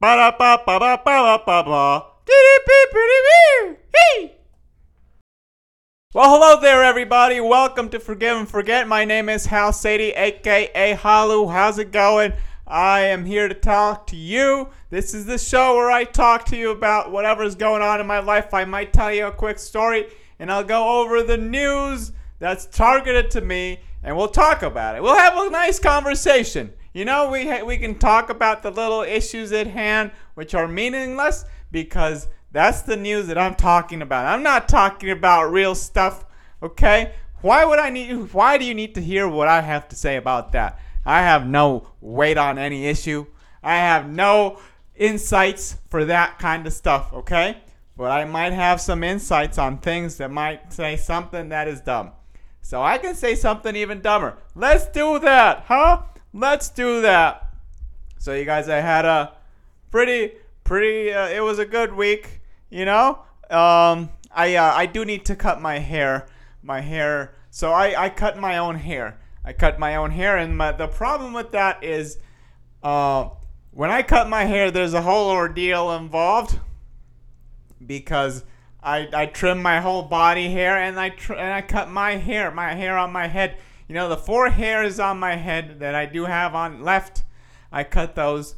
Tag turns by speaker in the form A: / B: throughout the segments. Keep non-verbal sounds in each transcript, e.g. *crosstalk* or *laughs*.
A: Ba da ba ba ba ba ba ba. Hey. Well, hello there, everybody. Welcome to Forgive and Forget. My name is Hal Sadie, aka Khalu. How's it going? I am here to talk to you. This is the show where I talk to you about whatever's going on in my life. I might tell you a quick story, and I'll go over the news that's targeted to me, and we'll talk about it. We'll have a nice conversation. You know, we ha- we can talk about the little issues at hand, which are meaningless, because that's the news that I'm talking about. I'm not talking about real stuff. Okay? Why would I need? Why do you need to hear what I have to say about that? I have no weight on any issue. I have no insights for that kind of stuff. Okay? But I might have some insights on things that might say something that is dumb. So I can say something even dumber. Let's do that, huh? Let's do that. So you guys, I had a pretty, pretty. Uh, it was a good week, you know. Um, I uh, I do need to cut my hair, my hair. So I I cut my own hair. I cut my own hair, and my, the problem with that is, uh, when I cut my hair, there's a whole ordeal involved because I, I trim my whole body hair and I tr- and I cut my hair, my hair on my head. You know, the four hairs on my head that I do have on left, I cut those.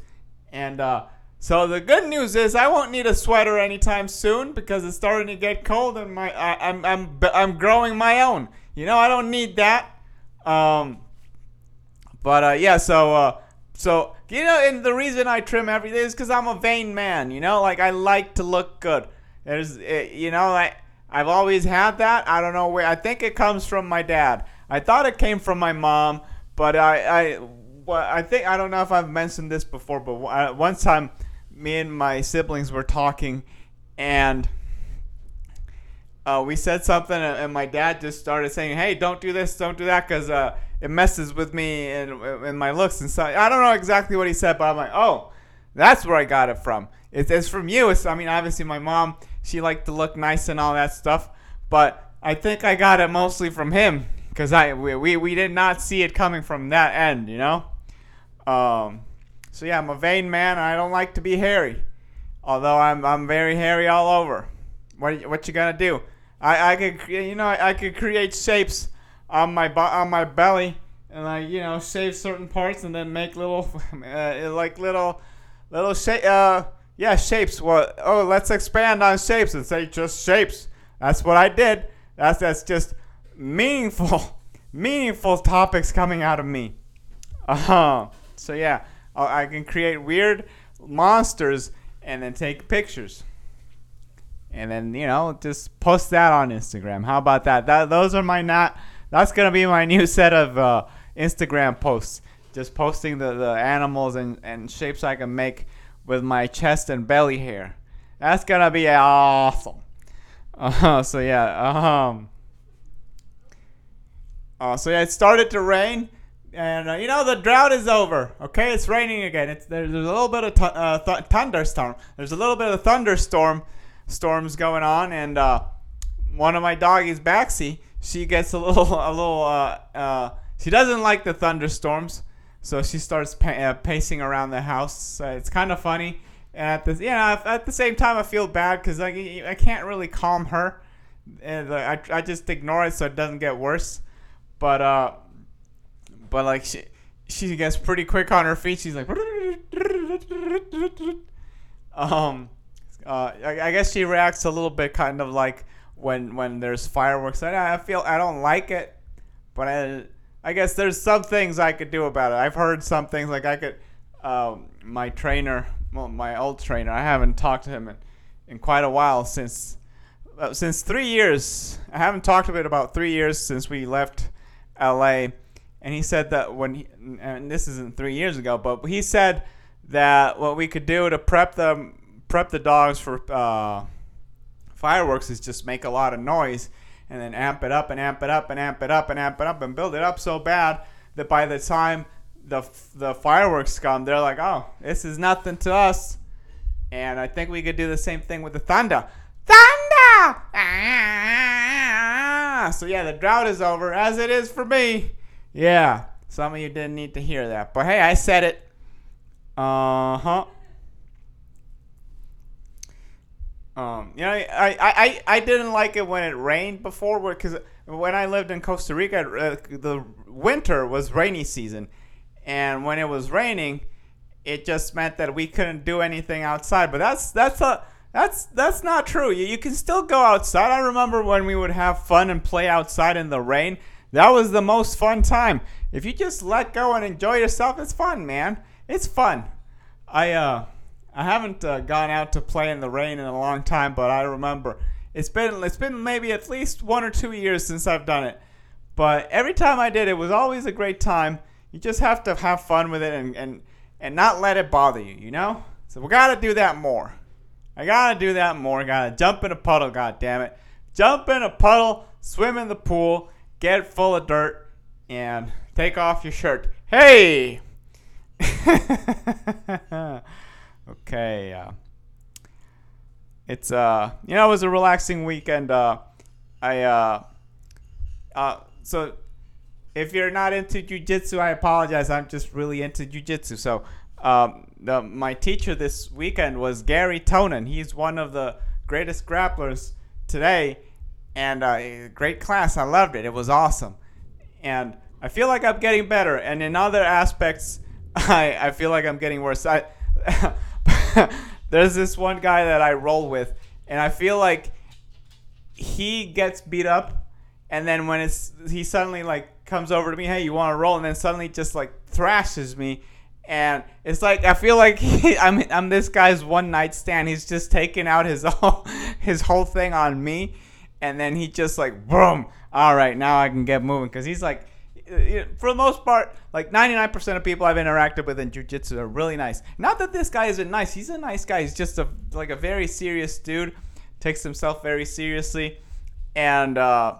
A: And uh, so the good news is I won't need a sweater anytime soon because it's starting to get cold and my I, I'm I'm I'm growing my own. You know, I don't need that. Um, but uh, yeah, so uh, so you know, and the reason I trim everything is because I'm a vain man. You know, like I like to look good. There's, eh, you know, I I've always had that. I don't know where. I think it comes from my dad. I thought it came from my mom, but I I well, I think I don't know if I've mentioned this before, but uh, one time, me and my siblings were talking, and. Uh, we said something, and my dad just started saying, "Hey, don't do this, don't do that, because uh, it messes with me and, and my looks and stuff." I don't know exactly what he said, but I'm like, "Oh, that's where I got it from. It's, it's from you." It's, I mean, obviously, my mom she liked to look nice and all that stuff, but I think I got it mostly from him because I we, we, we did not see it coming from that end, you know. Um, so yeah, I'm a vain man. and I don't like to be hairy, although I'm I'm very hairy all over. What what you gonna do? I I could you know I, I could create shapes on my on my belly and like you know shave certain parts and then make little *laughs* uh, like little little shape uh yeah shapes. Well oh let's expand on shapes and say just shapes. That's what I did. That's that's just meaningful *laughs* meaningful topics coming out of me. Uh-huh. So yeah, I I can create weird monsters and then take pictures. And then you know, just post that on Instagram. How about that? That those are my not. That's gonna be my *laughs* new set of uh, Instagram posts. Just posting the, the animals and, and shapes I can make with my chest and belly hair. That's gonna be awesome. *laughs* Uh-huh, so yeah. Um. Uh, so yeah, it started to rain, and uh, you know the drought is over. Okay, it's raining again. It's there's, a little bit of th- uh, th- thunderstorm. There's a little bit of thunderstorm storms going on, and uh, one of my doggies, Baxi, she gets a little *laughs* a little. Uh, she doesn't like the thunderstorms, so she starts pa- pacing around the house. So it's kind of funny, and at the yeah at the same time I feel bad because like I can't really calm her, and I I just ignore it so it doesn't get worse but uh but like she she gets pretty quick on her feet. She's like um uh I, guess she reacts a little bit kind of like when when there's fireworks. I, I feel I don't like it but I I guess there's some things I could do about it. I've heard some things like I could um my trainer well, my old trainer I haven't talked to him in, in quite a while since uh, since three years. I haven't talked to him about three years since we left LA, and he said that when he, and this isn't three years ago, but he said that what we could do to prep the prep the dogs for uh, fireworks is just make a lot of noise and then amp it up and amp it up and amp it up and amp it up and build it up so bad that by the time the the fireworks come, they're like, oh, this is nothing to us. And I think we could do the same thing with the thunder. Thunder! Ah! So yeah, the drought is over, as it is for me. Yeah, some of you didn't need to hear that, but hey, I said it. Uh huh. Um, you know, I, I, I didn't like it when it rained before because when I lived in Costa Rica, uh, the winter was rainy season. And when it was raining, it just meant that we couldn't do anything outside. But that's that's a that's that's not true. You, you can still go outside. I remember when we would have fun and play outside in the rain. That was the most fun time. If you just let go and enjoy yourself, it's fun, man. It's fun. I uh I haven't uh, gone out to play in the rain in a long time, but I remember it's been it's been maybe at least one or two years since I've done it. But every time I did, it was always a great time. You just have to have fun with it and and and not let it bother you. You know. So we gotta do that more. I gotta do that more. Gotta jump in a puddle. God damn it! Jump in a puddle, swim in the pool, get full of dirt, and take off your shirt. Hey. *laughs* okay. Uh, it's uh, you know, it was a relaxing weekend. Uh, I uh, uh, so if you're not into jujitsu, I apologize. I'm just really into jujitsu. So, um, the, my teacher this weekend was Gary Tonon. He's one of the greatest grapplers today, and uh, great class. I loved it. It was awesome, and I feel like I'm getting better. And in other aspects, *laughs* I I feel like I'm getting worse. I *laughs* there's this one guy that I roll with, and I feel like he gets beat up, and then when it's he suddenly like comes over to me, hey, you want to roll, and then suddenly just like thrashes me, and it's like I feel like *laughs* he, I'm I'm this guy's one night stand. He's just taking out his *laughs* whole his whole thing on me, and then he just like boom. All right, now I can get moving because he's like for the most part, like 99% of people I've interacted with in jujitsu are really nice. Not that this guy isn't nice. He's a nice guy. He's just a like a very serious dude. Takes himself very seriously, and uh,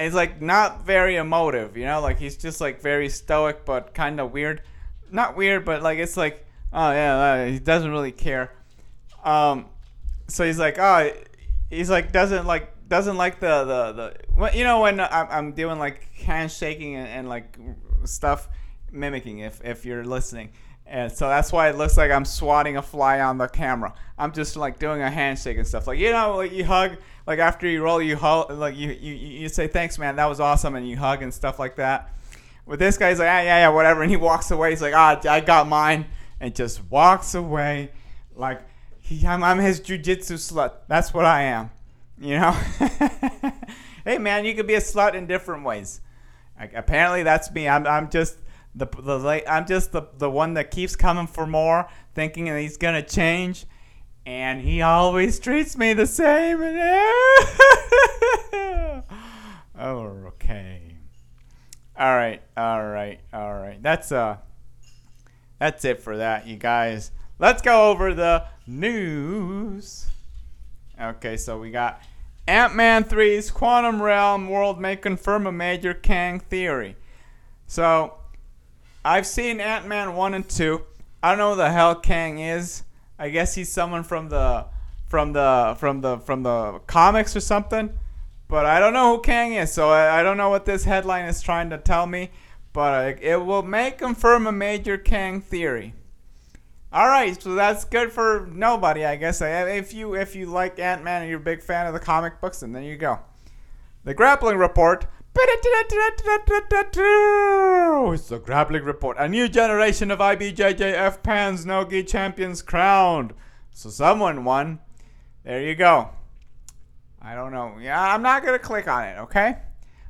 A: he's like not very emotive. You know, like he's just like very stoic, but kind of weird. Not weird, but like it's like oh yeah, uh, he doesn't really care. Um, so he's like oh, he's like doesn't like doesn't like the the the you know when I'm, I'm doing like handshaking and, and like stuff mimicking if if you're listening and so that's why it looks like I'm swatting a fly on the camera. I'm just like doing a handshake and stuff. Like you know, like you hug, like after you roll, you hug, like you you, you say thanks, man, that was awesome, and you hug and stuff like that. With this guy, he's like, ah, yeah, yeah, whatever, and he walks away. He's like, ah, I got mine, and just walks away, like he, I'm, I'm his jujitsu slut. That's what I am. You know? *laughs* hey, man, you could be a slut in different ways. Like, apparently, that's me. I'm, I'm just the, the I'm just the, the one that keeps coming for more, thinking that he's gonna change, and he always treats me the same. oh, *laughs* okay. All right, all right, all right. That's uh, that's it for that, you guys. Let's go over the news. Okay, so we got Ant Man 3's Quantum Realm world may confirm a major Kang theory. So, I've seen Ant Man 1 and 2. I don't know who the hell Kang is. I guess he's someone from the from the from the from the comics or something. But I don't know who Kang is, so I, I don't know what this headline is trying to tell me. But it will may confirm a major Kang theory. All right, so that's good for nobody, I guess. If you if you like Ant Man and you're a big fan of the comic books, then there you go. The grappling report. Oh, it's the grappling report. A new generation of IBJJF Pans Nogi champions crowned. So someone won. There you go. I don't know. Yeah, I'm not gonna click on it. Okay,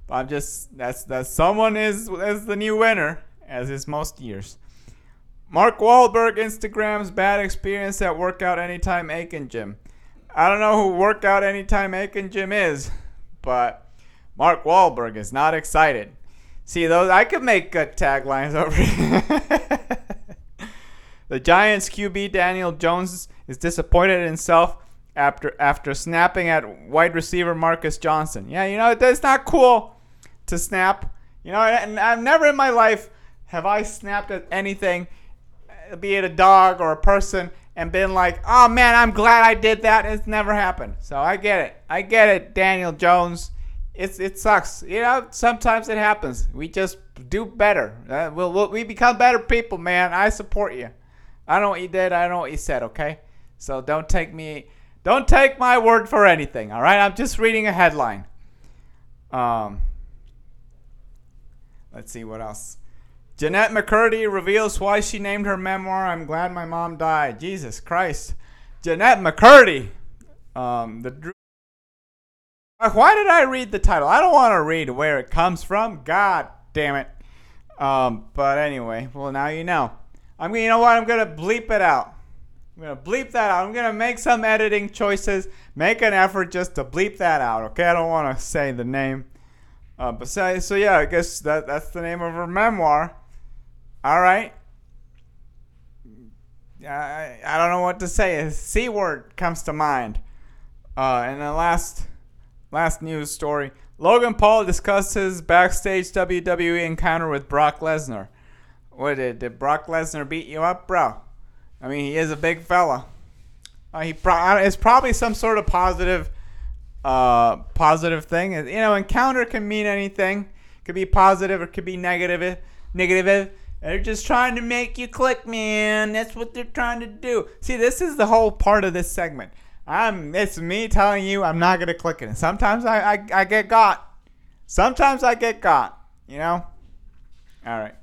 A: but I'm just that's that someone is is the new winner, as is most years. Mark Wahlberg Instagrams bad experience at Workout Anytime Aiken Gym. I don't know who Workout Anytime Aiken Gym is, but Mark Wahlberg is not excited. See those? I could make good taglines over here. *laughs* the Giants QB Daniel Jones is disappointed in himself after after snapping at wide receiver Marcus Johnson. Yeah, you know it's not cool to snap. You know, and I've never in my life have I snapped at anything uh, be it a dog or a person, and been like, oh man, I'm glad I did that. It's never happened. So I get it. I get it, Daniel Jones. It's it sucks. You know, sometimes it happens. We just do better. Uh, we'll, we'll, we become better people, man. I support you. I know what you did. I know what you said. Okay, so don't take me Don't take my word for anything, all right? I'm just reading a headline. Um, let's see what else. Jennette McCurdy reveals why she named her memoir "I'm Glad My Mom Died." Jesus Christ, Jennette McCurdy. Um, the why did I read the title? I don't want to read where it comes from. God damn it. Um, but anyway, well now you know. I'm you know what? I'm gonna bleep it out. I'm gonna bleep that out. I'm gonna make some editing choices. Make an effort just to bleep that out. Okay, I don't want to say the name. Uh, but so, so yeah, I guess that that's the name of her memoir. All right. I, I don't know what to say. A C word comes to mind. Uh, and the last last news story: Logan Paul discusses backstage WWE encounter with Brock Lesnar. What did did Brock Lesnar beat you up, bro? I mean, he is a big fella. Uh, he pro- it's probably some sort of positive, uh, positive thing. You know, encounter can mean anything. It could be positive or it could be negative. Negative. They're just trying to make you click, man. That's what they're trying to do. See, this is the whole part of this segment. I'm. It's me telling you I'm not gonna click it. Sometimes I, I, I get got. Sometimes I get got. You know. All right.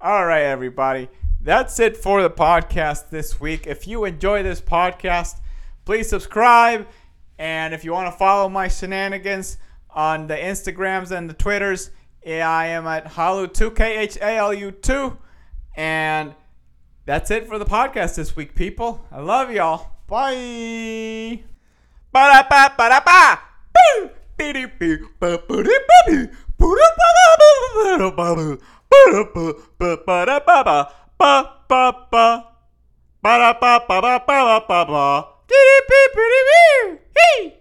A: All right, everybody that's it for the podcast this week. If you enjoy this podcast, please subscribe. And if you want to follow my shenanigans on the Instagrams and the Twitters, I am at Khalu2, K H A L U 2. And that's it for the podcast this week, people. I love y'all. Bye. Ba ba ba ba da ba dee